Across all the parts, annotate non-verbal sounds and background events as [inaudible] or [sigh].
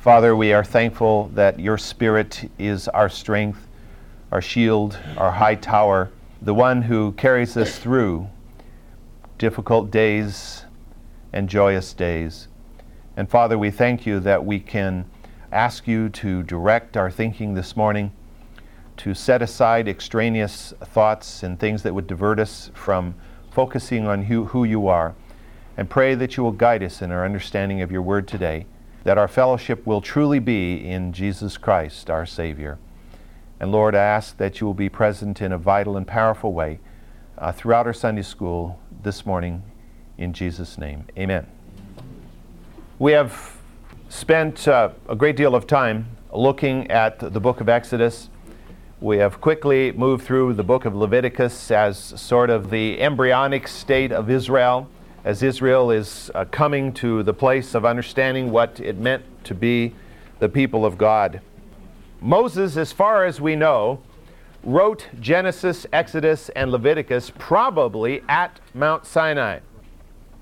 Father, we are thankful that your Spirit is our strength, our shield, our high tower, the one who carries us through difficult days and joyous days. And Father, we thank you that we can ask you to direct our thinking this morning, to set aside extraneous thoughts and things that would divert us from focusing on who, who you are, and pray that you will guide us in our understanding of your word today that our fellowship will truly be in Jesus Christ, our Savior. And Lord, I ask that you will be present in a vital and powerful way uh, throughout our Sunday school this morning in Jesus' name. Amen. We have spent uh, a great deal of time looking at the book of Exodus. We have quickly moved through the book of Leviticus as sort of the embryonic state of Israel as Israel is uh, coming to the place of understanding what it meant to be the people of God. Moses, as far as we know, wrote Genesis, Exodus, and Leviticus probably at Mount Sinai.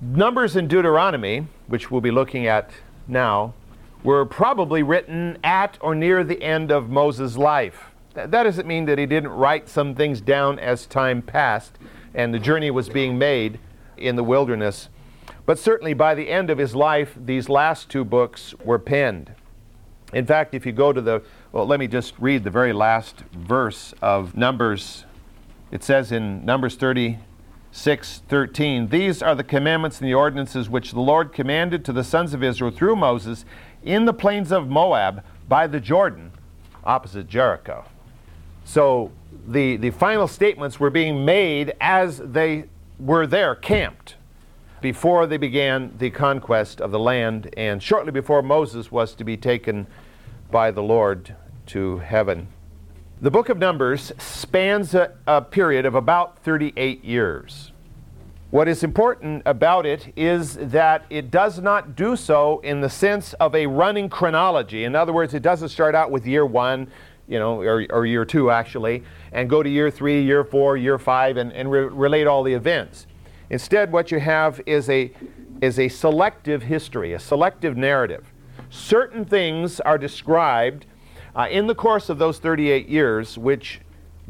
Numbers and Deuteronomy, which we'll be looking at now, were probably written at or near the end of Moses' life. That doesn't mean that he didn't write some things down as time passed and the journey was being made in the wilderness. But certainly by the end of his life, these last two books were penned. In fact, if you go to the, well, let me just read the very last verse of Numbers. It says in Numbers 36 13, These are the commandments and the ordinances which the Lord commanded to the sons of Israel through Moses in the plains of Moab by the Jordan, opposite Jericho. So the, the final statements were being made as they were there camped before they began the conquest of the land and shortly before Moses was to be taken by the Lord to heaven. The book of Numbers spans a, a, period of about 38 years. What is important about it is that it does not do so in the sense of a running chronology. In other words, it doesn't start out with year one, you know, or, or year two actually, and go to year three, year four, year five, and, and re- relate all the events. Instead, what you have is a, is a selective history, a selective narrative. Certain things are described uh, in the course of those 38 years, which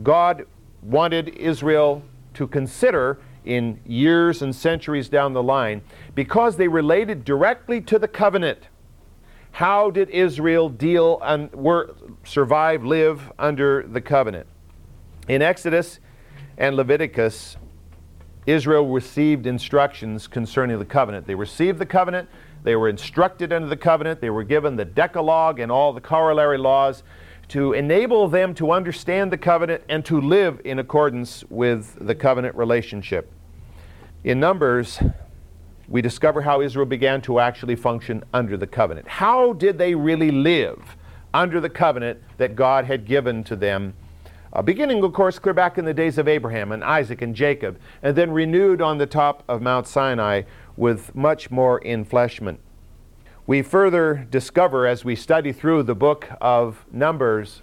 God wanted Israel to consider in years and centuries down the line because they related directly to the covenant. How did Israel deal and work, survive, live under the covenant? In Exodus and Leviticus, Israel received instructions concerning the covenant. They received the covenant, they were instructed under the covenant, they were given the Decalogue and all the corollary laws to enable them to understand the covenant and to live in accordance with the covenant relationship. In Numbers, we discover how Israel began to actually function under the covenant. How did they really live under the covenant that God had given to them uh, beginning, of course, clear back in the days of Abraham and Isaac and Jacob, and then renewed on the top of Mount Sinai with much more enfleshment. We further discover as we study through the book of Numbers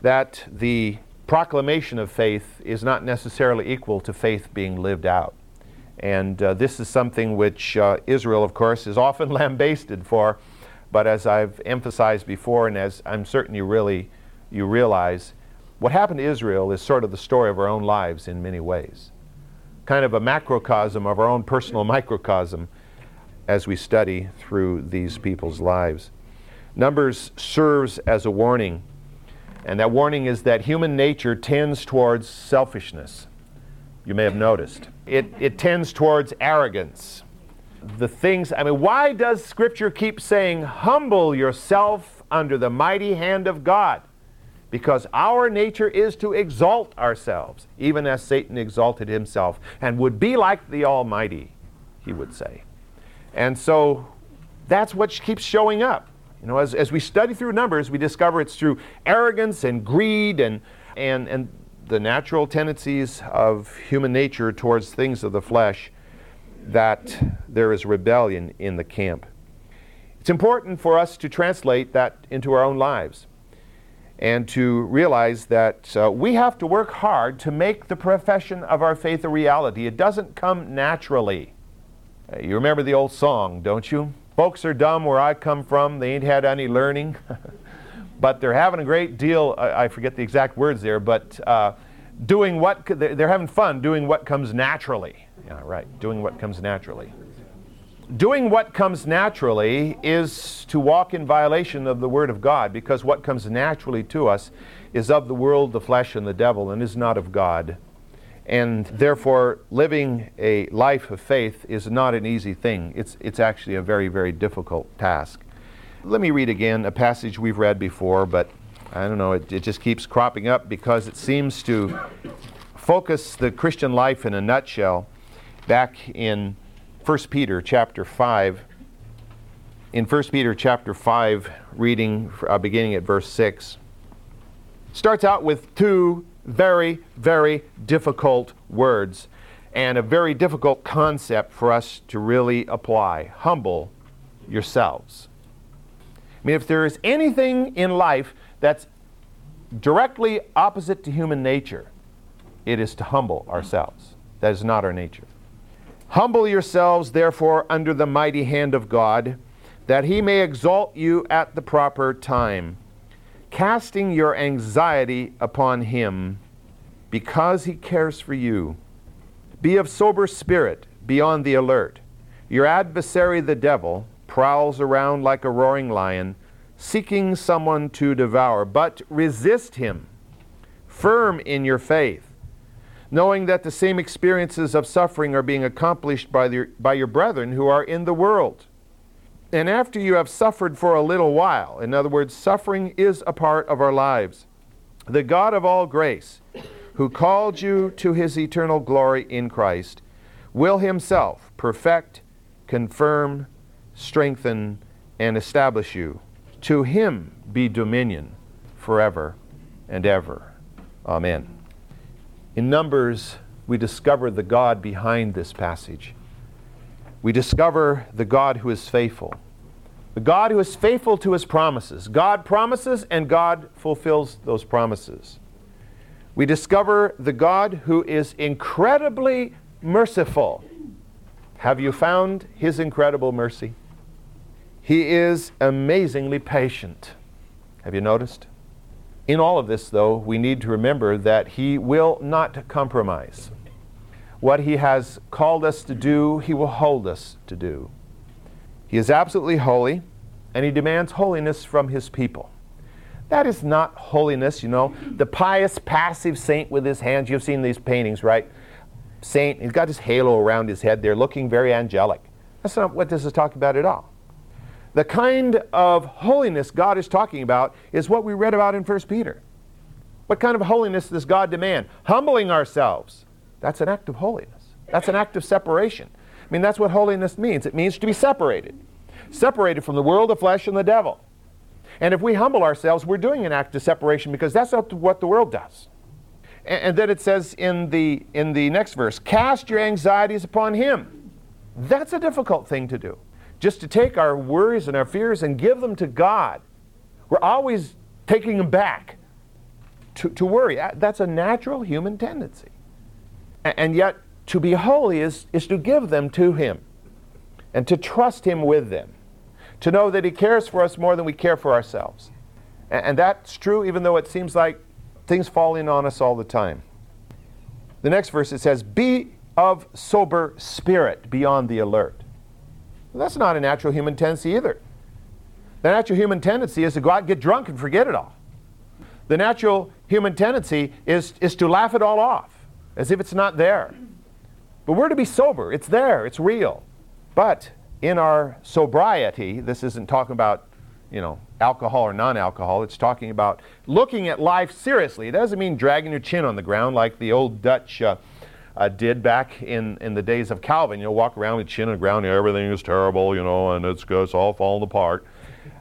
that the proclamation of faith is not necessarily equal to faith being lived out. And uh, this is something which uh, Israel, of course, is often [laughs] lambasted for. But as I've emphasized before, and as I'm certain you really you realize, what happened to Israel is sort of the story of our own lives in many ways. Kind of a macrocosm of our own personal [laughs] microcosm as we study through these people's lives. Numbers serves as a warning, and that warning is that human nature tends towards selfishness. You may have noticed. It, it tends towards arrogance. The things, I mean, why does Scripture keep saying, humble yourself under the mighty hand of God? because our nature is to exalt ourselves, even as Satan exalted himself and would be like the Almighty, he would say. And so that's what keeps showing up. You know, as, as we study through Numbers, we discover it's through arrogance and greed and, and, and the natural tendencies of human nature towards things of the flesh that there is rebellion in the camp. It's important for us to translate that into our own lives and to realize that uh, we have to work hard to make the profession of our faith a reality. It doesn't come naturally. You remember the old song, don't you? Folks are dumb where I come from. They ain't had any learning. [laughs] but they're having a great deal, I forget the exact words there, but uh, doing what, they're having fun doing what comes naturally. Yeah, right, doing what comes naturally. Doing what comes naturally is to walk in violation of the Word of God because what comes naturally to us is of the world, the flesh, and the devil, and is not of God. And therefore, living a life of faith is not an easy thing. It's, it's actually a very, very difficult task. Let me read again a passage we've read before, but I don't know, it, it just keeps cropping up because it seems to focus the Christian life in a nutshell back in 1 Peter chapter 5. In 1 Peter chapter 5, reading uh, beginning at verse 6, starts out with two very, very difficult words and a very difficult concept for us to really apply. Humble yourselves. Mean, if there is anything in life that's directly opposite to human nature, it is to humble ourselves. That is not our nature. Humble yourselves, therefore, under the mighty hand of God, that he may exalt you at the proper time casting your anxiety upon him because he cares for you. Be of sober spirit, be on the alert. Your adversary, the devil, prowls around like a roaring lion, seeking someone to devour, but resist him, firm in your faith, knowing that the same experiences of suffering are being accomplished by, the, by your brethren who are in the world. And after you have suffered for a little while, in other words, suffering is a part of our lives, the God of all grace, who called you to his eternal glory in Christ, will himself perfect, confirm, strengthen, and establish you. To him be dominion forever and ever. Amen. In Numbers, we discover the God behind this passage we discover the God who is faithful. The God who is faithful to his promises. God promises and God fulfills those promises. We discover the God who is incredibly merciful. Have you found his incredible mercy? He is amazingly patient. Have you noticed? In all of this, though, we need to remember that he will not compromise. What He has called us to do, He will hold us to do. He is absolutely holy, and He demands holiness from His people. That is not holiness, you know. The pious, passive saint with his hands. You've seen these paintings, right? Saint, he's got his halo around his head there, looking very angelic. That's not what this is talking about at all. The kind of holiness God is talking about is what we read about in 1 Peter. What kind of holiness does God demand? Humbling ourselves that's an act of holiness. That's an act of separation. I mean, that's what holiness means. It means to be separated, separated from the world, the flesh, and the devil. And if we humble ourselves, we're doing an act of separation because that's not what the world does. And, and then it says in the, in the next verse, cast your anxieties upon him. That's a difficult thing to do. Just to take our worries and our fears and give them to God. We're always taking them back to, to worry. That's a natural human tendency. And yet, to be holy is, is to give them to Him and to trust Him with them, to know that He cares for us more than we care for ourselves. And, and that's true even though it seems like things fall in on us all the time. The next verse it says, Be of sober spirit, be on the alert. Well, that's not a natural human tendency either. The natural human tendency is to go out and get drunk and forget it all. The natural human tendency is, is to laugh it all off as if it's not there. But we're to be sober. It's there, it's real. But in our sobriety, this isn't talking about, you know, alcohol or non alcohol. It's talking about looking at life seriously. It doesn't mean dragging your chin on the ground like the old Dutch uh, uh, did back in, in the days of Calvin. You know, walk around with chin on the ground, and everything is terrible, you know, and it's, it's all falling apart.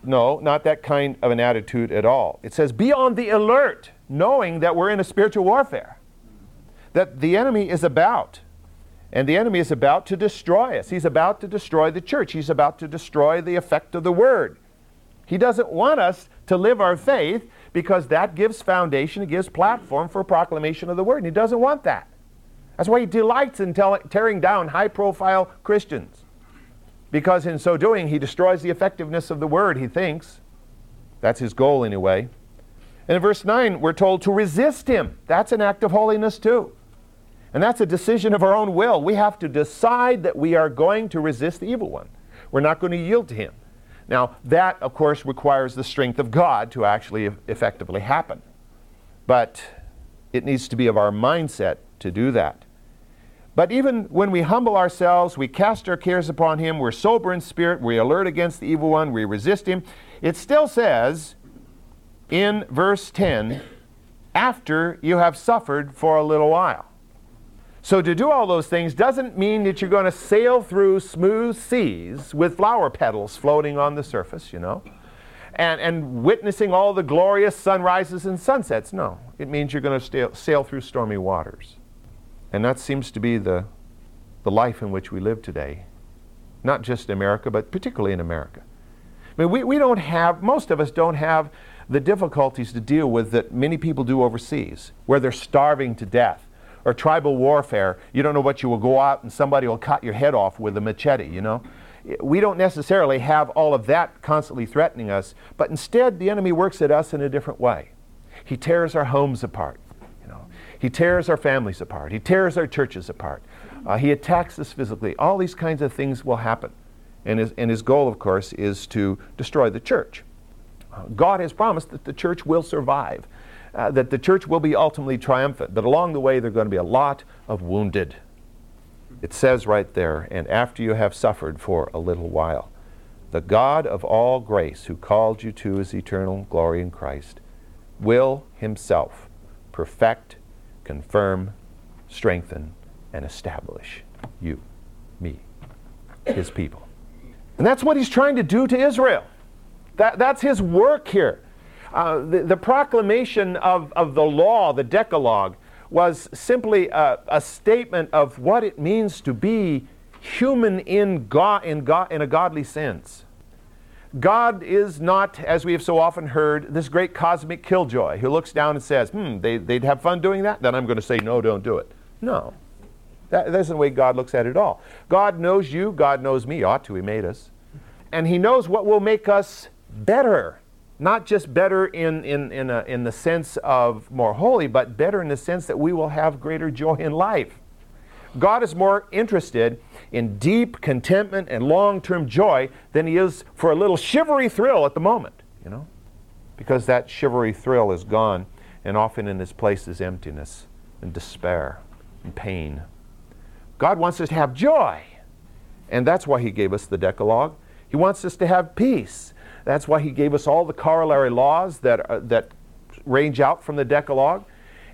No, not that kind of an attitude at all. It says, be on the alert, knowing that we're in a spiritual warfare that the enemy is about. And the enemy is about to destroy us. He's about to destroy the church. He's about to destroy the effect of the word. He doesn't want us to live our faith because that gives foundation, it gives platform for proclamation of the word. And he doesn't want that. That's why he delights in tearing down high profile Christians. because in so doing, he destroys the effectiveness of the word, he thinks. That's his goal, anyway. And in verse 9, we're told to resist him. That's an act of holiness, too. And that's a decision of our own will. We have to decide that we are going to resist the evil one. We're not going to yield to him. Now, that, of course, requires the strength of God to actually effectively happen. But it needs to be of our mindset to do that. But even when we humble ourselves, we cast our cares upon Him, we're sober in spirit, we alert against the evil one, we resist Him, it still says in verse 10 after you have suffered for a little while. So to do all those things doesn't mean that you're going to sail through smooth seas with flower petals floating on the surface, you know, and, and witnessing all the glorious sunrises and sunsets. No, it means you're going to sail through stormy waters. And that seems to be the, the life in which we live today. Not just in America, but particularly in America. I mean, we, we don't have, most of us don't have the difficulties to deal with that many people do overseas, where they're starving to death. Or tribal warfare, you don't know what you will go out and somebody will cut your head off with a machete, you know? We don't necessarily have all of that constantly threatening us, but instead the enemy works at us in a different way. He tears our homes apart. He tears our families apart. He tears our churches apart. Uh, he attacks us physically. All these kinds of things will happen. And his, and his goal, of course, is to destroy the church. Uh, God has promised that the church will survive, uh, that the church will be ultimately triumphant, but along the way there are going to be a lot of wounded. It says right there, and after you have suffered for a little while, the God of all grace, who called you to his eternal glory in Christ, will himself perfect confirm, strengthen, and establish you, me, his people. And that's what he's trying to do to Israel. That, that's his work here. Uh, the, the, proclamation of, of the law, the Decalogue, was simply a, a statement of what it means to be human in, God, in, God, in a godly sense. God is not, as we have so often heard, this great cosmic killjoy who looks down and says, hmm, they, would have fun doing that? Then I'm going to say, no, don't do it. No. That, that's not the way God looks at it at all. God knows you, God knows me, ought to, He made us. And He knows what will make us better. Not just better in, in, in, a, in the sense of more holy, but better in the sense that we will have greater joy in life. God is more interested in deep contentment and long term joy than he is for a little shivery thrill at the moment, you know? Because that shivery thrill is gone, and often in its place is emptiness and despair and pain. God wants us to have joy, and that's why he gave us the Decalogue. He wants us to have peace. That's why he gave us all the corollary laws that, uh, that range out from the Decalogue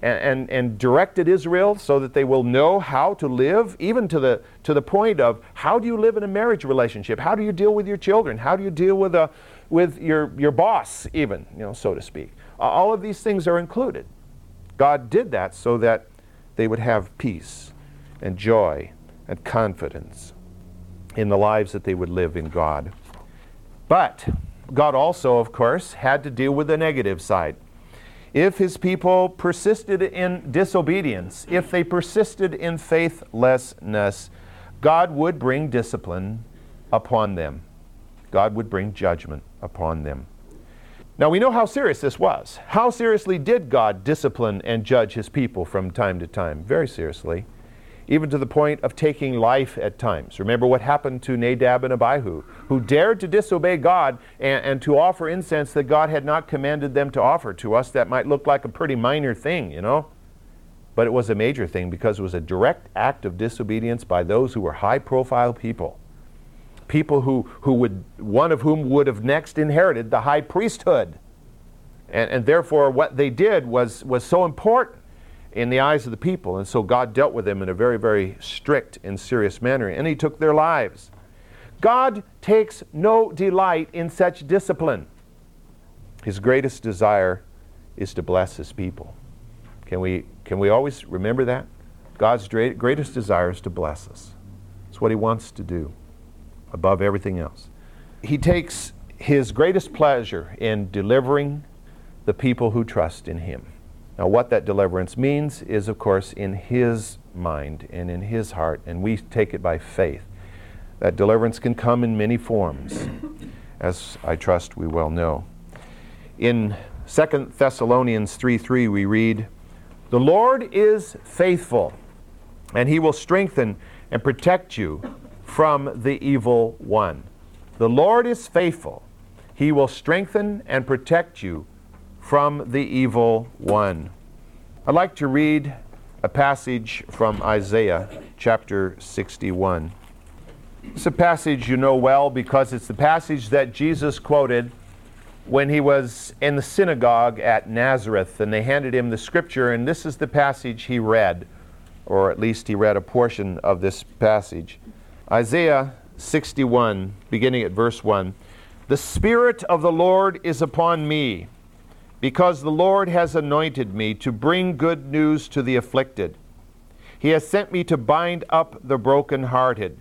and, and, and directed Israel so that they will know how to live, even to the, to the point of how do you live in a marriage relationship? How do you deal with your children? How do you deal with, a, with your, your boss, even, you know, so to speak? All of these things are included. God did that so that they would have peace and joy and confidence in the lives that they would live in God. But God also, of course, had to deal with the negative side if his people persisted in disobedience, if they persisted in faithlessness, God would bring discipline upon them. God would bring judgment upon them. Now we know how serious this was. How seriously did God discipline and judge his people from time to time? Very seriously even to the point of taking life at times. Remember what happened to Nadab and Abihu, who dared to disobey God and, and, to offer incense that God had not commanded them to offer. To us, that might look like a pretty minor thing, you know? But it was a major thing because it was a direct act of disobedience by those who were high profile people. People who, who would, one of whom would have next inherited the high priesthood. And, and therefore, what they did was, was so important in the eyes of the people. And so God dealt with them in a very, very strict and serious manner, and He took their lives. God takes no delight in such discipline. His greatest desire is to bless His people. Can we, can we always remember that? God's greatest desire is to bless us. It's what He wants to do above everything else. He takes His greatest pleasure in delivering the people who trust in Him. Now, what that deliverance means is, of course, in His mind and in His heart, and we take it by faith. That deliverance can come in many forms, [coughs] as I trust we well know. In 2 Thessalonians 3 3, we read, The Lord is faithful, and he will strengthen and protect you from the evil one. The Lord is faithful, he will strengthen and protect you from the evil one. I'd like to read a passage from Isaiah chapter 61. It's a passage you know well because it's the passage that Jesus quoted when he was in the synagogue at Nazareth and they handed him the scripture, and this is the passage he read, or at least he read a portion of this passage. Isaiah 61, beginning at verse 1 The Spirit of the Lord is upon me, because the Lord has anointed me to bring good news to the afflicted. He has sent me to bind up the brokenhearted,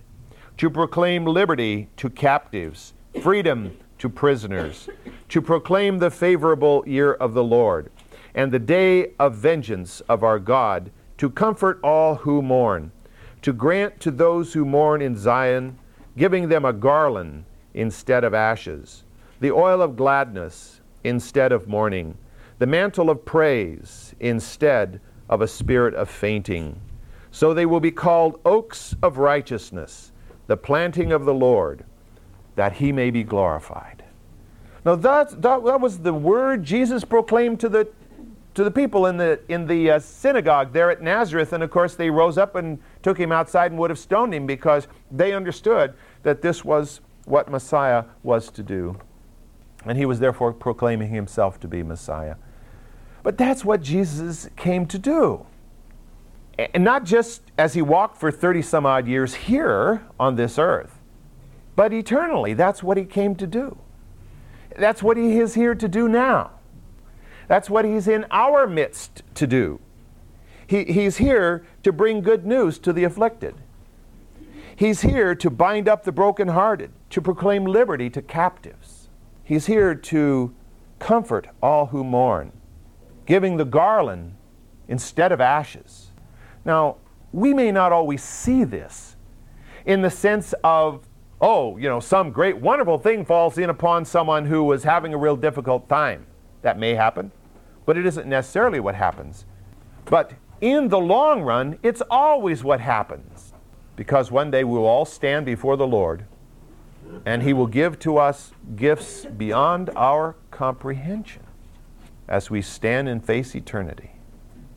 to proclaim liberty to captives, freedom to prisoners, to proclaim the favorable year of the Lord, and the day of vengeance of our God, to comfort all who mourn, to grant to those who mourn in Zion, giving them a garland instead of ashes, the oil of gladness instead of mourning, the mantle of praise instead of a spirit of fainting. So they will be called oaks of righteousness, the planting of the Lord that he may be glorified. Now that, that, that was the word Jesus proclaimed to the, to the people in the, in the uh, synagogue there at Nazareth. And of course, they rose up and took him outside and would have stoned him because they understood that this was what Messiah was to do. And he was therefore proclaiming himself to be Messiah. But that's what Jesus came to do. And not just as he walked for 30 some odd years here on this earth, but eternally. That's what he came to do. That's what he is here to do now. That's what he's in our midst to do. He, he's here to bring good news to the afflicted. He's here to bind up the brokenhearted, to proclaim liberty to captives. He's here to comfort all who mourn, giving the garland instead of ashes. Now, we may not always see this in the sense of oh, you know, some great, wonderful thing falls in upon someone who was having a real difficult time. That may happen, but it isn't necessarily what happens. But in the long run, it's always what happens. Because one day we will all stand before the Lord, and He will give to us gifts beyond our comprehension as we stand and face eternity.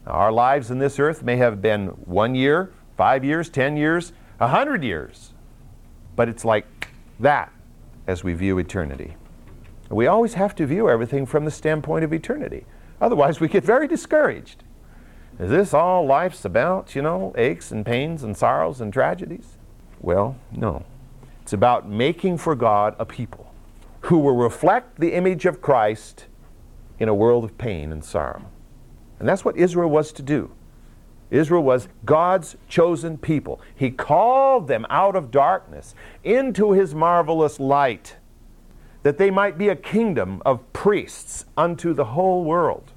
Now, our lives in this earth may have been one year, five years, ten years, a hundred years. But it's like that as we view eternity. We always have to view everything from the standpoint of eternity. Otherwise, we get very discouraged. Is this all life's about, you know, aches and pains and sorrows and tragedies? Well, no. It's about making for God a people who will reflect the image of Christ in a world of pain and sorrow. And that's what Israel was to do. Israel was God's chosen people. He called them out of darkness into his marvelous light, that they might be a kingdom of priests unto the whole world.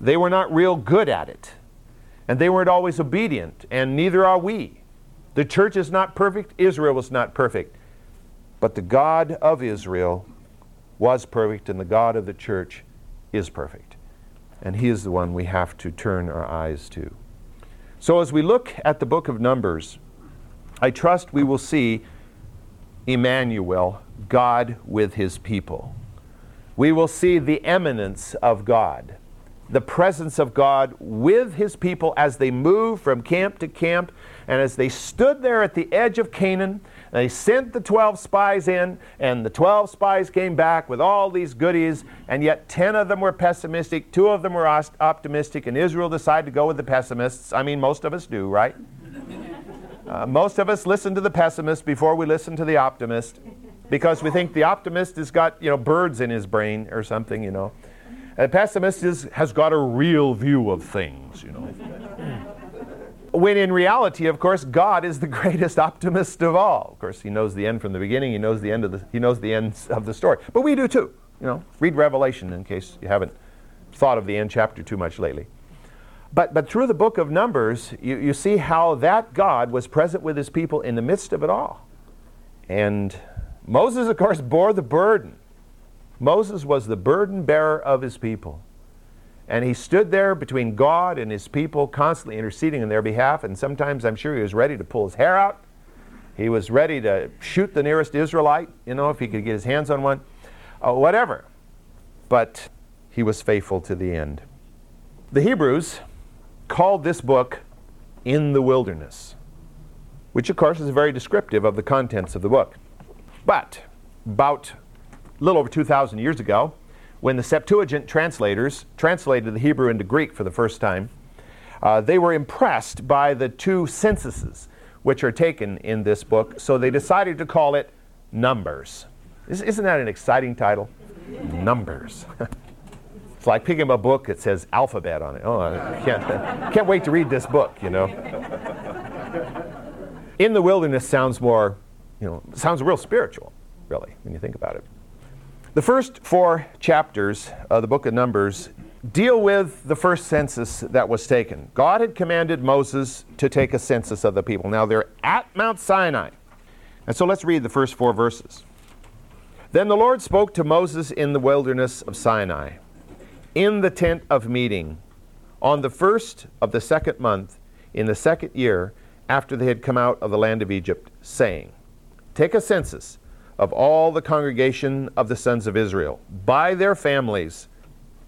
They were not real good at it, and they weren't always obedient, and neither are we. The church is not perfect, Israel was not perfect. But the God of Israel was perfect, and the God of the church is perfect. And He is the one we have to turn our eyes to. So, as we look at the book of Numbers, I trust we will see Emmanuel, God with his people. We will see the immanence of God, the presence of God with his people as they move from camp to camp and as they stood there at the edge of Canaan they sent the 12 spies in, and the 12 spies came back with all these goodies, and yet 10 of them were pessimistic, two of them were optimistic, and Israel decided to go with the pessimists. I mean, most of us do, right? Uh, most of us listen to the pessimist before we listen to the optimist because we think the optimist has got, you know, birds in his brain or something, you know. The pessimist is, has got a real view of things, you know. When in reality, of course, God is the [laughs] greatest optimist of all. Of course, He knows the end from the beginning. He knows the end of the He knows the end of the story. But we do too. You know, read Revelation in case you haven't thought of the end chapter too much lately. But, but through the book of Numbers, you, you see how that God was present with his people in the midst of it all. And Moses, of course, bore the burden. Moses was the burden bearer of his people. And he stood there between God and his people, constantly interceding on their behalf. And sometimes I'm sure he was ready to pull his hair out. He was ready to shoot the nearest Israelite, you know, if he could get his hands on one, uh, whatever. But he was faithful to the end. The Hebrews called this book In the Wilderness, which, of course, is very descriptive of the contents of the book. But about a little over 2,000 years ago, when the Septuagint translators translated the Hebrew into Greek for the first time, uh, they were impressed by the two censuses which are taken in this book, so they decided to call it Numbers. Isn't that an exciting title? Numbers. [laughs] it's like picking up a book that says alphabet on it. Oh, I can't, [laughs] can't wait to read this book, you know. In the wilderness sounds more, you know, sounds real spiritual, really, when you think about it. The first four chapters of the book of Numbers deal with the first census that was taken. God had commanded Moses to take a census of the people. Now they're at Mount Sinai. And so let's read the first four verses. Then the Lord spoke to Moses in the wilderness of Sinai, in the tent of meeting, on the first of the second month, in the second year after they had come out of the land of Egypt, saying, Take a census of all the congregation of the sons of Israel, by their families,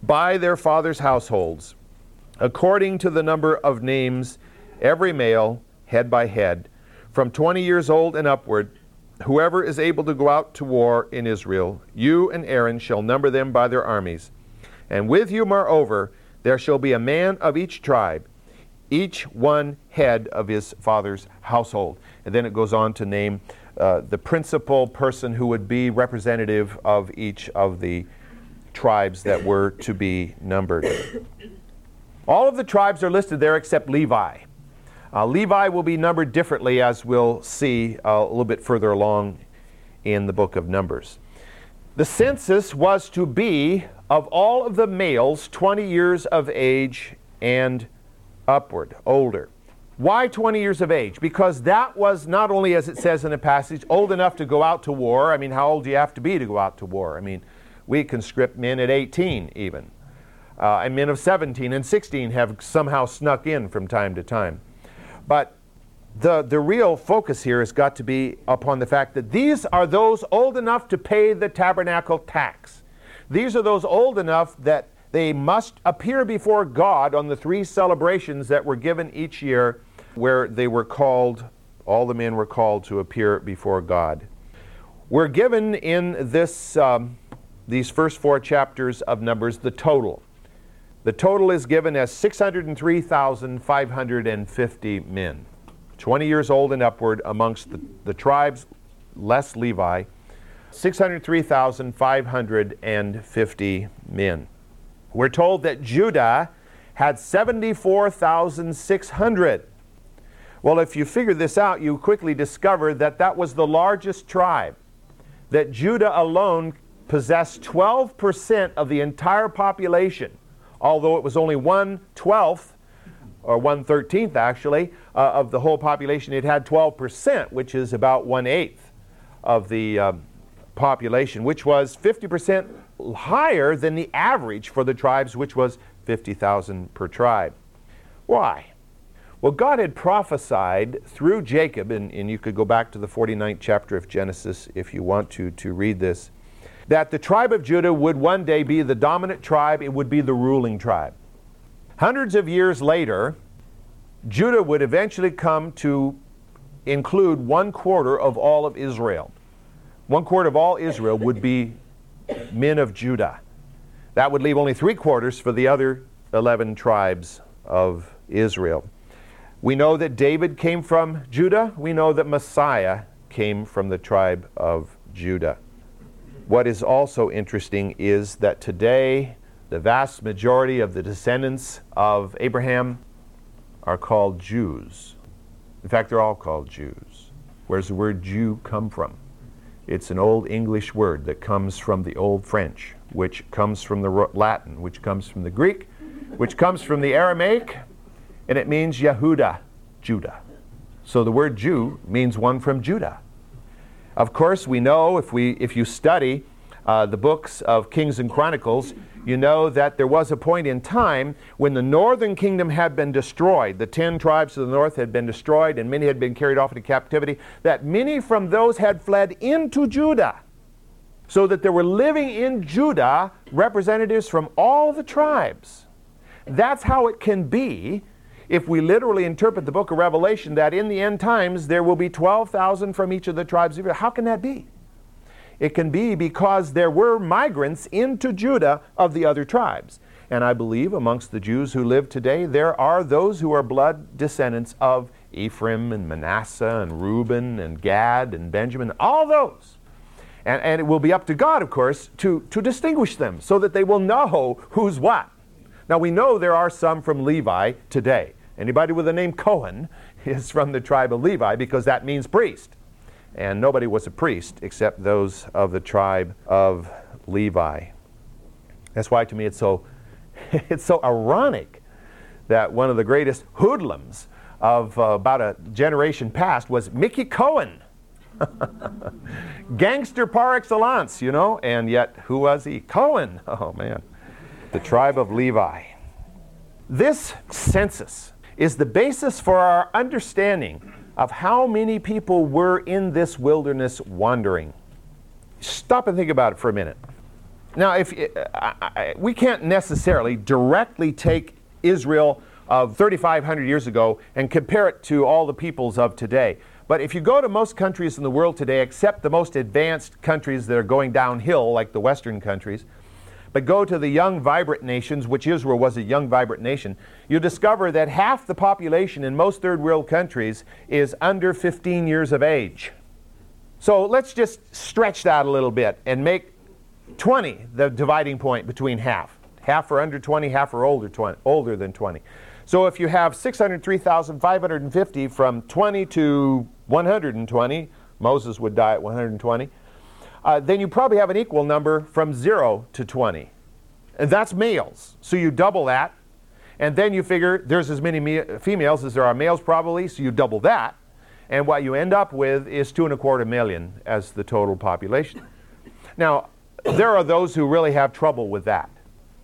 by their fathers' households, according to the number of names, every male, head by head, from 20 years old and upward, whoever is able to go out to war in Israel, you and Aaron shall number them by their armies. And with you, moreover, there shall be a man of each tribe, each one head of his father's household. And then it goes on to name uh, the principal person who would be representative of each of the tribes that were to be numbered. All of the tribes are listed there except Levi. Uh, Levi will be numbered differently, as we'll see uh, a little bit further along in the book of Numbers. The census was to be of all of the males 20 years of age and upward, older. Why 20 years of age? Because that was not only, as it says in the passage, old enough to go out to war. I mean, how old do you have to be to go out to war? I mean, we conscript men at 18 even. Uh, and men of 17 and 16 have somehow snuck in from time to time. But the, the real focus here has got to be upon the fact that these are those old enough to pay the tabernacle tax. These are those old enough that they must appear before God on the three celebrations that were given each year, where they were called, all the men were called to appear before God. We're given in this, um, these first four chapters of Numbers the total. The total is given as 603,550 men, 20 years old and upward amongst the, the tribes, less Levi, 603,550 men. We're told that Judah had 74,600. Well, if you figure this out, you quickly discover that that was the largest tribe. That Judah alone possessed 12% of the entire population, although it was only 1 12th, or 1 13th actually, uh, of the whole population. It had 12%, which is about 1 8th of the uh, population, which was 50% higher than the average for the tribes, which was 50,000 per tribe. Why? Well, God had prophesied through Jacob, and, and you could go back to the 49th chapter of Genesis if you want to, to read this, that the tribe of Judah would one day be the dominant tribe, it would be the ruling tribe. Hundreds of years later, Judah would eventually come to include one quarter of all of Israel. One quarter of all Israel would be men of Judah. That would leave only three quarters for the other 11 tribes of Israel. We know that David came from Judah. We know that Messiah came from the tribe of Judah. What is also interesting is that today the vast majority of the descendants of Abraham are called Jews. In fact, they're all called Jews. Where's the word Jew come from? It's an old English word that comes from the Old French, which comes from the Latin, which comes from the Greek, which comes from the Aramaic, and it means Yehuda, Judah. So the word Jew means one from Judah. Of course, we know if, we, if you study uh, the books of Kings and Chronicles, you know that there was a point in time when the northern kingdom had been destroyed. The ten tribes of the north had been destroyed, and many had been carried off into captivity. That many from those had fled into Judah. So that there were living in Judah representatives from all the tribes. That's how it can be if we literally interpret the book of Revelation that in the end times there will be 12,000 from each of the tribes of Israel. How can that be? It can be because there were migrants into Judah of the other tribes. And I believe amongst the Jews who live today, there are those who are blood descendants of Ephraim and Manasseh and Reuben and Gad and Benjamin, all those. And, and it will be up to God, of course, to, to distinguish them so that they will know who's what. Now we know there are some from Levi today. Anybody with the name Cohen [laughs] is from the tribe of Levi because that means priest. And nobody was a priest except those of the tribe of Levi. That's why to me it's so [laughs] it's so ironic that one of the greatest hoodlums of uh, about a generation past was Mickey Cohen. [laughs] Gangster par excellence, you know, and yet who was he? Cohen. [laughs] Oh man the tribe of Levi. This census is the basis for our understanding of how many people were in this wilderness wandering. Stop and think about it for a minute. Now, if uh, I, I, we can't necessarily directly take Israel of 3,500 years ago and compare it to all the peoples of today. But if you go to most countries in the world today, except the most advanced countries that are going downhill, like the Western countries, but go to the young, vibrant nations, which Israel was a young, vibrant nation, you discover that half the population in most third world countries is under 15 years of age. So let's just stretch that a little bit and make 20 the dividing point between half. Half are under 20, half are older, 20, older than 20. So if you have 603,550 from 20 to 120, Moses would die at 120 uh, then you probably have an equal number from 0 to 20. And that's males. So you double that. And then you figure there's as many me- females as there are males, probably, so you double that. And what you end up with is two and a quarter million as the total population. Now, there are those who really have trouble with that.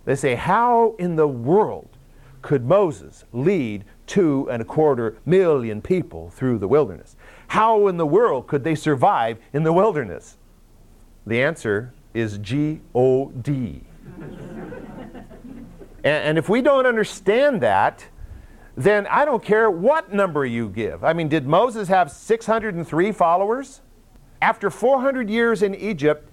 They say, How in the world could Moses lead two and a quarter million people through the wilderness? How in the world could they survive in the wilderness? The answer is G O D. and, if we don't understand that, then I don't care what number you give. I mean, did Moses have 603 followers? After 400 years in Egypt,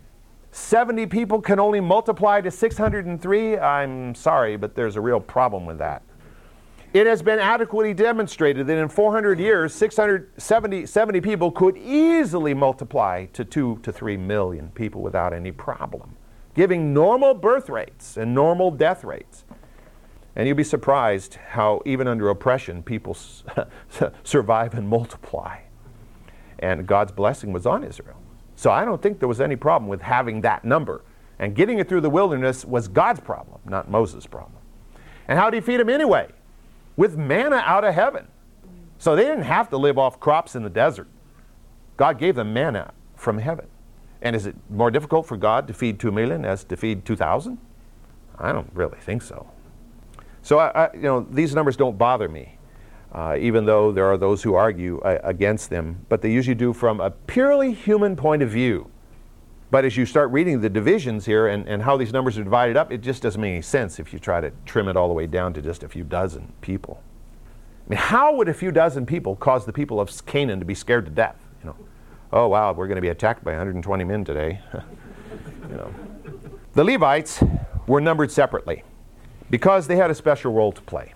70 people can only multiply to 603? I'm sorry, but there's a real problem with that. It has been adequately demonstrated that in 400 years, 670 70 people could easily multiply to 2 to 3 million people without any problem, giving normal birth rates and normal death rates. And you'll be surprised how, even under oppression, people [laughs] survive and multiply. And God's blessing was on Israel. So I don't think there was any problem with having that number. And getting it through the wilderness was God's problem, not Moses' problem. And how did he feed them anyway? With manna out of heaven. So they didn't have to live off crops in the desert. God gave them manna from heaven. And is it more difficult for God to feed 2 million as to feed 2,000? I don't really think so. So, I, I, you know, these numbers don't bother me, uh, even though there are those who argue uh, against them, but they usually do from a purely human point of view. But as you start reading the divisions here and, and how these numbers are divided up, it just doesn't make any sense if you try to trim it all the way down to just a few dozen people. I mean, how would a few dozen people cause the people of Canaan to be scared to death? You know, oh wow, we're going to be attacked by 120 men today. [laughs] you know. The Levites were numbered separately because they had a special role to play.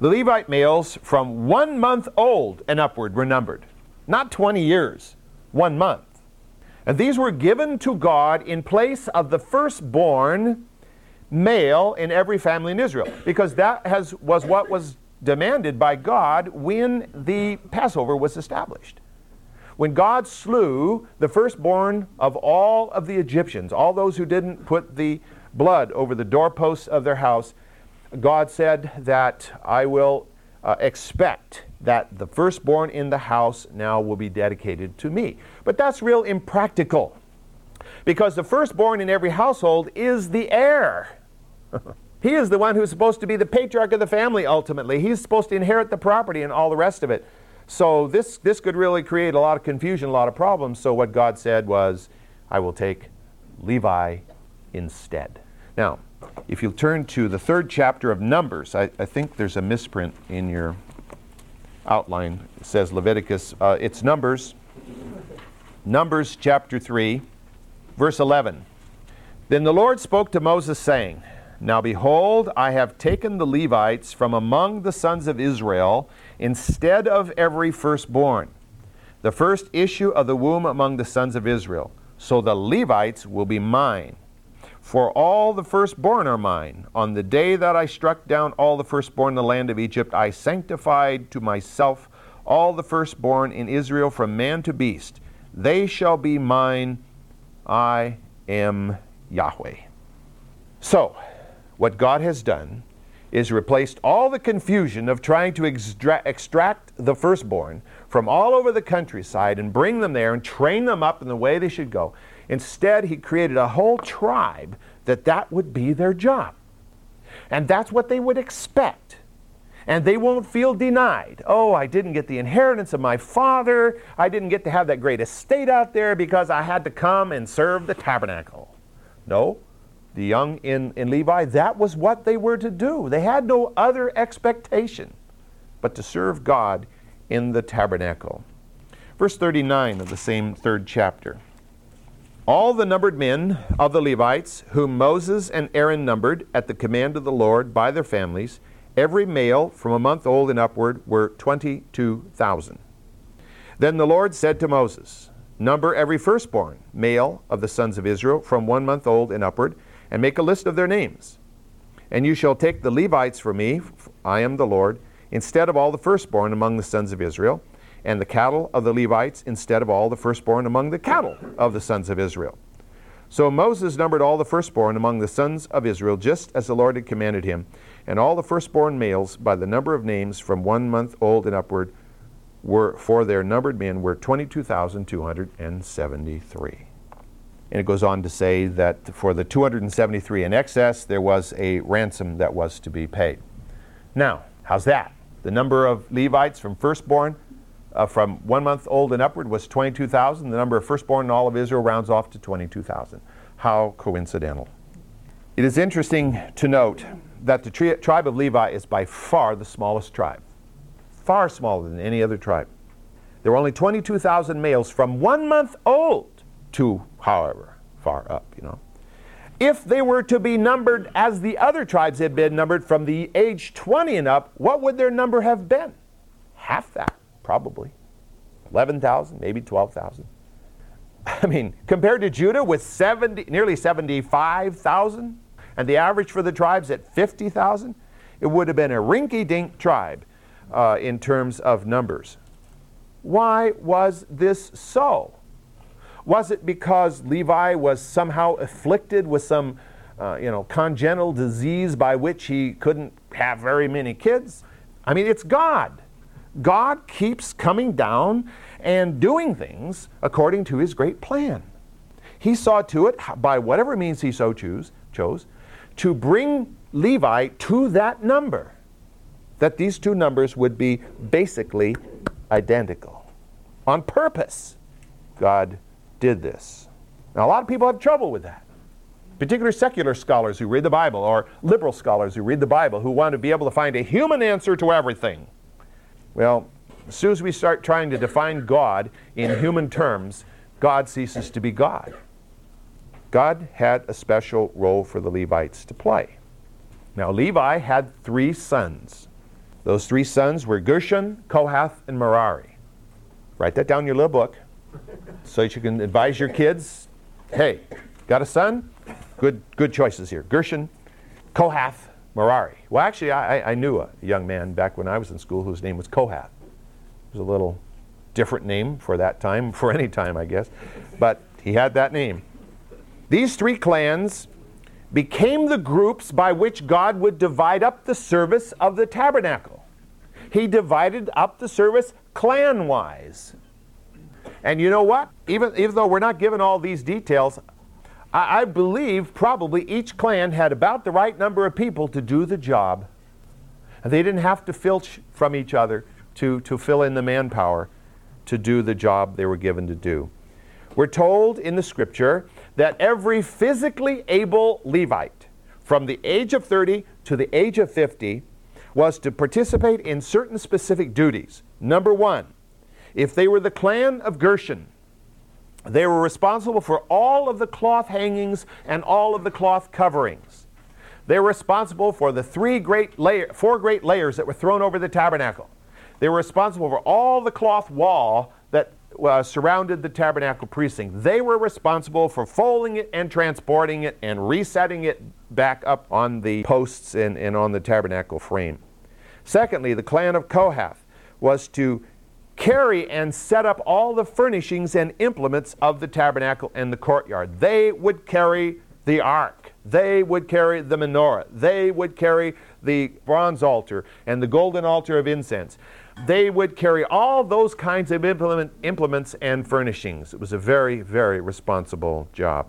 The Levite males from one month old and upward were numbered, not 20 years, one month. And these were given to God in place of the firstborn male in every family in Israel, because that has, was what was demanded by God when the Passover was established. When God slew the firstborn of all of the Egyptians, all those who didn't put the blood over the doorposts of their house, God said that I will uh, expect that the firstborn in the house now will be dedicated to me. But that's real impractical because the firstborn in every household is the heir. [laughs] he is the one who's supposed to be the patriarch of the family ultimately. He's supposed to inherit the property and all the rest of it. So this, this could really create a lot of confusion, a lot of problems. So what God said was, I will take Levi instead. Now, if you'll turn to the third chapter of Numbers, I, I think there's a misprint in your outline. It says Leviticus. Uh, it's Numbers. Numbers chapter 3, verse 11. Then the Lord spoke to Moses, saying, Now behold, I have taken the Levites from among the sons of Israel instead of every firstborn, the first issue of the womb among the sons of Israel. So the Levites will be mine. For all the firstborn are mine. On the day that I struck down all the firstborn in the land of Egypt, I sanctified to myself all the firstborn in Israel from man to beast. They shall be mine. I am Yahweh. So, what God has done is replaced all the confusion of trying to extra- extract the firstborn from all over the countryside and bring them there and train them up in the way they should go. Instead, he created a whole tribe that that would be their job. And that's what they would expect. And they won't feel denied. Oh, I didn't get the inheritance of my father. I didn't get to have that great estate out there because I had to come and serve the tabernacle. No, the young in, in Levi, that was what they were to do. They had no other expectation but to serve God in the tabernacle. Verse 39 of the same third chapter. All the numbered men of the Levites, whom Moses and Aaron numbered at the command of the Lord by their families, every male from a month old and upward, were 22,000. Then the Lord said to Moses, Number every firstborn, male of the sons of Israel, from one month old and upward, and make a list of their names. And you shall take the Levites for me, I am the Lord, instead of all the firstborn among the sons of Israel, and the cattle of the Levites instead of all the firstborn among the cattle of the sons of Israel. So Moses numbered all the firstborn among the sons of Israel, just as the Lord had commanded him, and all the firstborn males by the number of names from one month old and upward were for their numbered men were 22,273. And it goes on to say that for the 273 in excess, there was a ransom that was to be paid. Now, how's that? The number of Levites from firstborn, uh, from one month old and upward, was 22,000. The number of firstborn in all of Israel rounds off to 22,000. How coincidental. It is interesting to note that the tri- tribe of Levi is by far the smallest tribe, far smaller than any other tribe. There were only 22,000 males from one month old to, however, far up, you know. If they were to be numbered as the other tribes had been numbered from the age 20 and up, what would their number have been? Half that, probably. 11,000, maybe 12,000. [laughs] I mean, compared to Judah with 70, nearly 75,000, and the average for the tribes at 50,000, it would have been a rinky dink tribe uh, in terms of numbers. Why was this so? Was it because Levi was somehow afflicted with some, uh, you know, congenital disease by which he couldn't have very many kids? I mean, it's God. God keeps coming down and doing things according to his great plan. He saw to it, by whatever means he so choose, chose, to bring Levi to that number, that these two numbers would be basically identical. On purpose, God did this. Now, a lot of people have trouble with that. Particularly secular scholars who read the Bible, or liberal scholars who read the Bible, who want to be able to find a human answer to everything. Well, as soon as we start trying to define God in human terms, God ceases to be God. God had a special role for the Levites to play. Now, Levi had three sons. Those three sons were Gershon, Kohath, and Merari. Write that down in your little book so that you can advise your kids hey, got a son? Good, good choices here. Gershon, Kohath, Merari. Well, actually, I, I knew a young man back when I was in school whose name was Kohath. It was a little different name for that time, [laughs] for any time, I guess. But he had that name. These three clans became the groups by which God would divide up the service of the tabernacle. He divided up the service clan wise. And you know what? Even, even though we're not given all these details, I, I believe probably each clan had about the right number of people to do the job. They didn't have to filch from each other to, to fill in the manpower to do the job they were given to do. We're told in the scripture that every physically able Levite from the age of 30 to the age of 50 was to participate in certain specific duties. Number one, if they were the clan of Gershon, they were responsible for all of the cloth hangings and all of the cloth coverings. They were responsible for the three great layer, four great layers that were thrown over the tabernacle. They were responsible for all the cloth wall uh, surrounded the tabernacle precinct. They were responsible for folding it and transporting it and resetting it back up on the posts and, and on the tabernacle frame. Secondly, the clan of Kohath was to carry and set up all the furnishings and implements of the tabernacle and the courtyard. They would carry the ark. They would carry the menorah. They would carry the bronze altar and the golden altar of incense. They would carry all those kinds of implement, implements and furnishings. It was a very, very responsible job.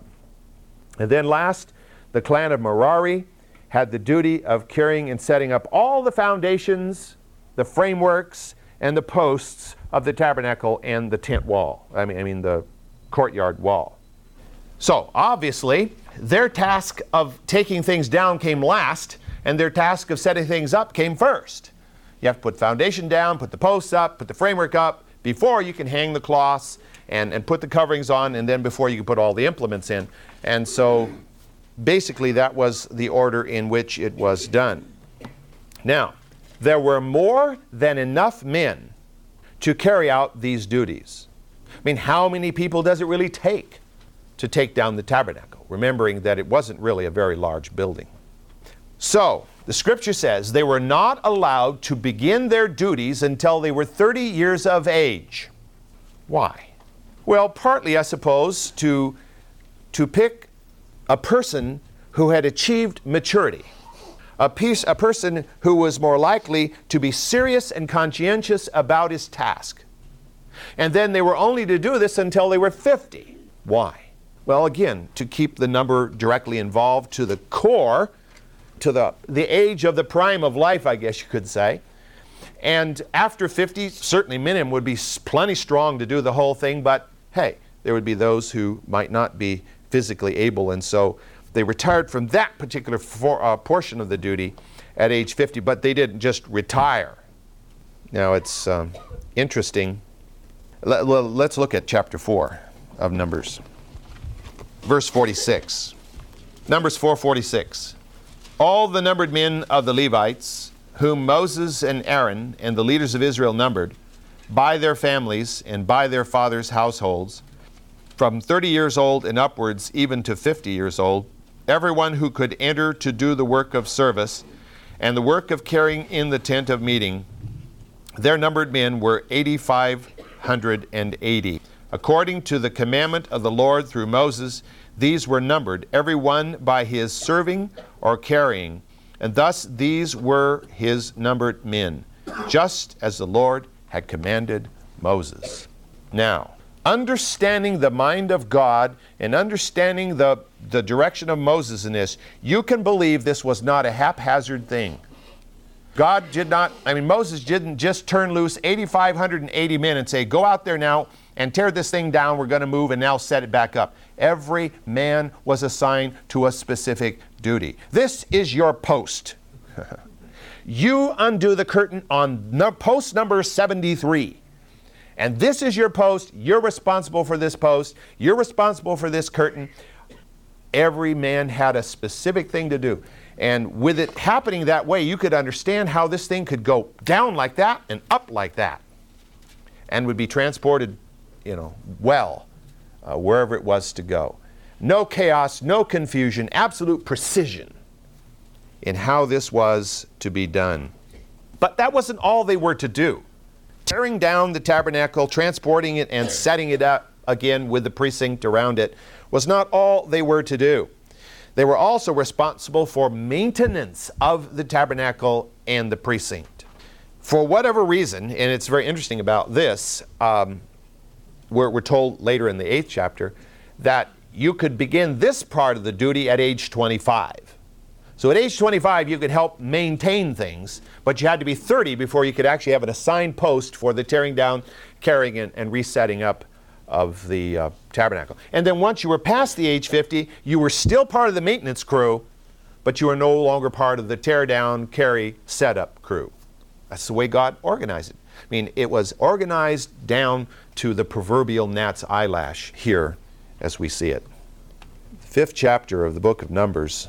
And then last, the clan of Merari had the duty of carrying and setting up all the foundations, the frameworks, and the posts of the tabernacle and the tent wall. I mean, I mean the courtyard wall. So, obviously, their task of taking things down came last, and their task of setting things up came first. You have to put foundation down, put the posts up, put the framework up before you can hang the cloths and, and put the coverings on, and then before you can put all the implements in. And so, basically, that was the order in which it was done. Now, there were more than enough men to carry out these duties. I mean, how many people does it really take to take down the tabernacle? Remembering that it wasn't really a very large building. So, the scripture says they were not allowed to begin their duties until they were 30 years of age. Why? Well, partly, I suppose, to, to pick a person who had achieved maturity a, piece, a person who was more likely to be serious and conscientious about his task. And then they were only to do this until they were 50. Why? Well, again, to keep the number directly involved to the core, to the, the age of the prime of life, I guess you could say. And after 50, certainly minimum would be plenty strong to do the whole thing, but hey, there would be those who might not be physically able, and so they retired from that particular for, uh, portion of the duty at age 50, but they didn't just retire. Now it's um, interesting. Let, let's look at chapter 4 of Numbers. Verse 46. Numbers 4:46. All the numbered men of the Levites, whom Moses and Aaron and the leaders of Israel numbered, by their families and by their fathers' households, from 30 years old and upwards, even to 50 years old, everyone who could enter to do the work of service and the work of carrying in the tent of meeting. Their numbered men were 8,580. According to the commandment of the Lord through Moses, these were numbered, every one by his serving or carrying, and thus these were his numbered men, just as the Lord had commanded Moses. Now, understanding the mind of God and understanding the, the direction of Moses in this, you can believe this was not a haphazard thing. God did not, I mean, Moses didn't just turn loose 8,580 men and say, Go out there now and tear this thing down. We're going to move and now set it back up. Every man was assigned to a specific duty. This is your post. [laughs] you undo the curtain on no, post number 73 and this is your post. You're responsible for this post. You're responsible for this curtain. Every man had a specific thing to do. And with it happening that way, you could understand how this thing could go down like that and up like that and would be transported, you know, well uh, wherever it was to go. No chaos, no confusion, absolute precision in how this was to be done. But that wasn't all they were to do tearing down the tabernacle, transporting it, and setting it up again with the precinct around it was not all they were to do. They were also responsible for maintenance of the tabernacle and the precinct. for whatever reason, and it's very interesting about this, um, we're, we're told later in the eighth chapter that you could begin this part of the duty at age 25. So at age 25, you could help maintain things, but you had to be 30 before you could actually have an assigned post for the tearing down, carrying, and, and resetting up of the uh, tabernacle. And then once you were past the age 50, you were still part of the maintenance crew, but you were no longer part of the tear down, carry, setup crew. That's the way God organized it. I mean, it was organized down to the proverbial gnat's eyelash here as we see it. The fifth chapter of the book of Numbers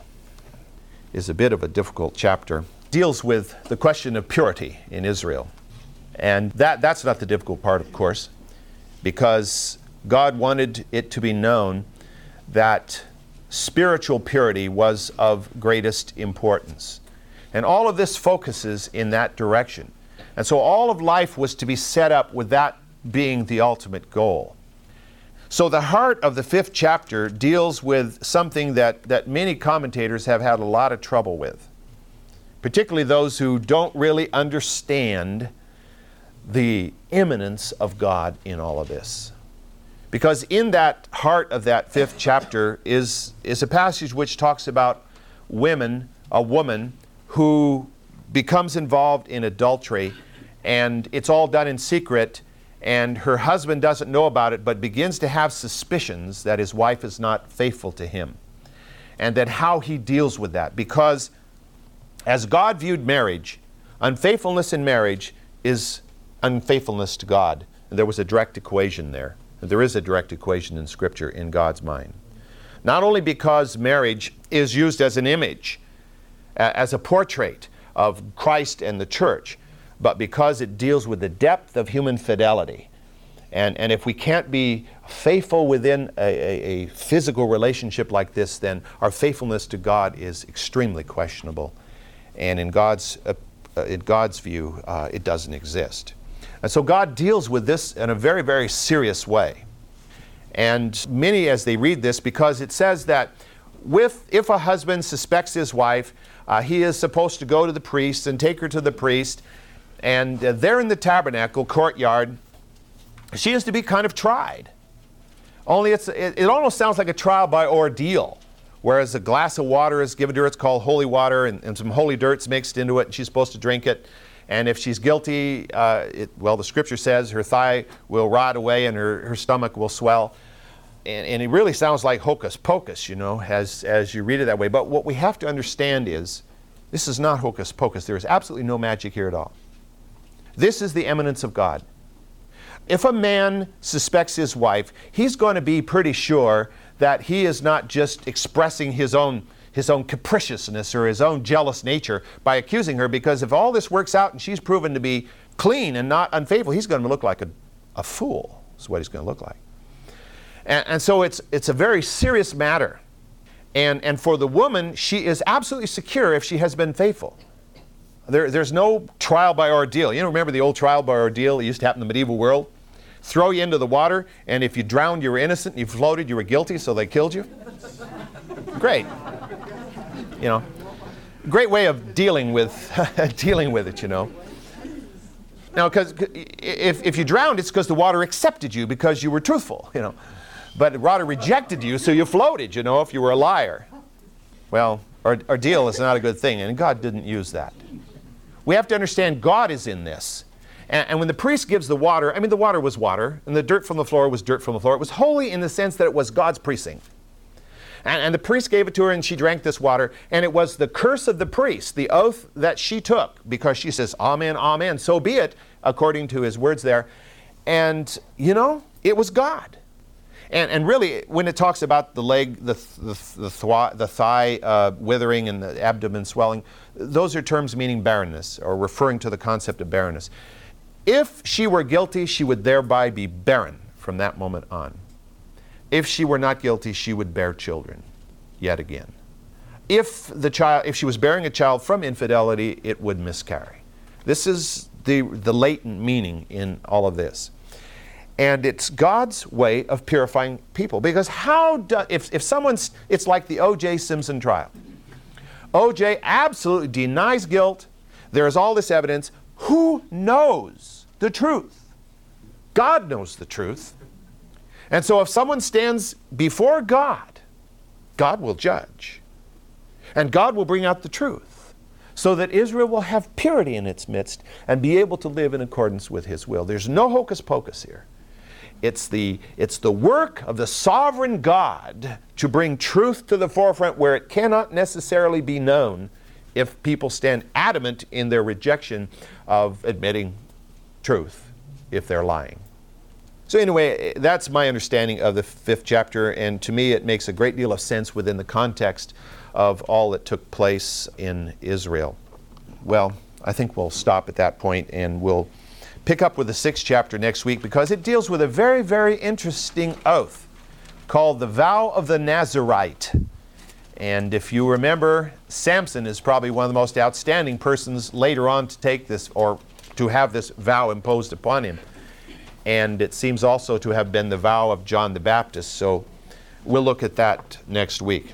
is a bit of a difficult chapter. Deals with the question of purity in Israel. And that, that's not the difficult part, of course, because God wanted it to be known that spiritual purity was of greatest importance. And all of this focuses in that direction. And so all of life was to be set up with that being the ultimate goal. So the heart of the fifth chapter deals with something that, that many commentators have had a lot of trouble with, particularly those who don't really understand the immanence of God in all of this. Because in that heart of that fifth chapter is, is a passage which talks about women, a woman who becomes involved in adultery, and it's all done in secret and her husband doesn't know about it but begins to have suspicions that his wife is not faithful to him. And then how he deals with that. Because as God viewed marriage, unfaithfulness in marriage is unfaithfulness to God. And there was a direct equation there. There is a direct equation in Scripture in God's mind. Not only because marriage is used as an image, as a portrait of Christ and the church, but because it deals with the depth of human fidelity. And, and if we can't be faithful within a, a, a physical relationship like this, then our faithfulness to God is extremely questionable. And in God's, uh, uh, in God's view, uh, it doesn't exist. And so God deals with this in a very, very serious way. And many, as they read this, because it says that with, if a husband suspects his wife, uh, he is supposed to go to the priest and take her to the priest and uh, there in the tabernacle courtyard, she is to be kind of tried. Only it's, it, it almost sounds like a trial by ordeal. Whereas a glass of water is given to her, it's called holy water, and, and some holy dirt's mixed into it, and she's supposed to drink it. And if she's guilty, uh, it, well, the scripture says her thigh will rot away and her, her stomach will swell. And, and, it really sounds like hocus pocus, you know, as, as you read it that way. But what we have to understand is this is not hocus pocus. There is absolutely no magic here at all. This is the immanence of God. If a man suspects his wife, he's going to be pretty sure that he is not just expressing his own his own capriciousness or his own jealous nature by accusing her because if all this works out and she's proven to be clean and not unfaithful, he's going to look like a, a fool, is what he's going to look like. And, and so it's, it's a very serious matter. And, and for the woman, she is absolutely secure if she has been faithful. There, there's no trial by ordeal. You know, remember the old trial by ordeal that used to happen in the medieval world? Throw you into the water, and if you drowned, you were innocent. You floated, you were guilty, so they killed you. [laughs] Great. You know, great way of dealing with [laughs] dealing with it. You know. Now, because if, if you drowned, it's because the water accepted you because you were truthful. You know, but the water rejected you, so you floated. You know, if you were a liar. Well, ordeal is not a good thing, and God didn't use that. We have to understand God is in this. And, and, when the priest gives the water, I mean, the water was water, and the dirt from the floor was dirt from the floor. It was holy in the sense that it was God's precinct. And, and the priest gave it to her, and she drank this water. And it was the curse of the priest, the oath that she took, because she says, Amen, Amen, so be it, according to his words there. And, you know, it was God. And, and really, when it talks about the leg, the, the, the, thigh, the thigh uh, withering and the abdomen swelling, those are terms meaning barrenness or referring to the concept of barrenness. If she were guilty, she would thereby be barren from that moment on. If she were not guilty, she would bear children yet again. If the child if she was bearing a child from infidelity, it would miscarry. This is the, the latent meaning in all of this. And it's God's way of purifying people. Because how do, if, if someone's, it's like the O.J. Simpson trial. O.J. absolutely denies guilt. There is all this evidence. who knows the truth? God knows the truth. And so if someone stands before God, God will judge. And God will bring out the truth so that Israel will have purity in its midst and be able to live in accordance with His will. There's no hocus pocus here. It's the, it's the work of the sovereign God to bring truth to the forefront where it cannot necessarily be known if people stand adamant in their rejection of admitting truth if they're lying. So, anyway, that's my understanding of the fifth chapter, and to me, it makes a great deal of sense within the context of all that took place in Israel. Well, I think we'll stop at that point and we'll pick up with the sixth chapter next week because it deals with a very, very interesting oath called the Vow of the Nazarite. And if you remember, Samson is probably one of the most outstanding persons later on to take this or to have this vow imposed upon him. And it seems also to have been the vow of John the Baptist. So we'll look at that next week.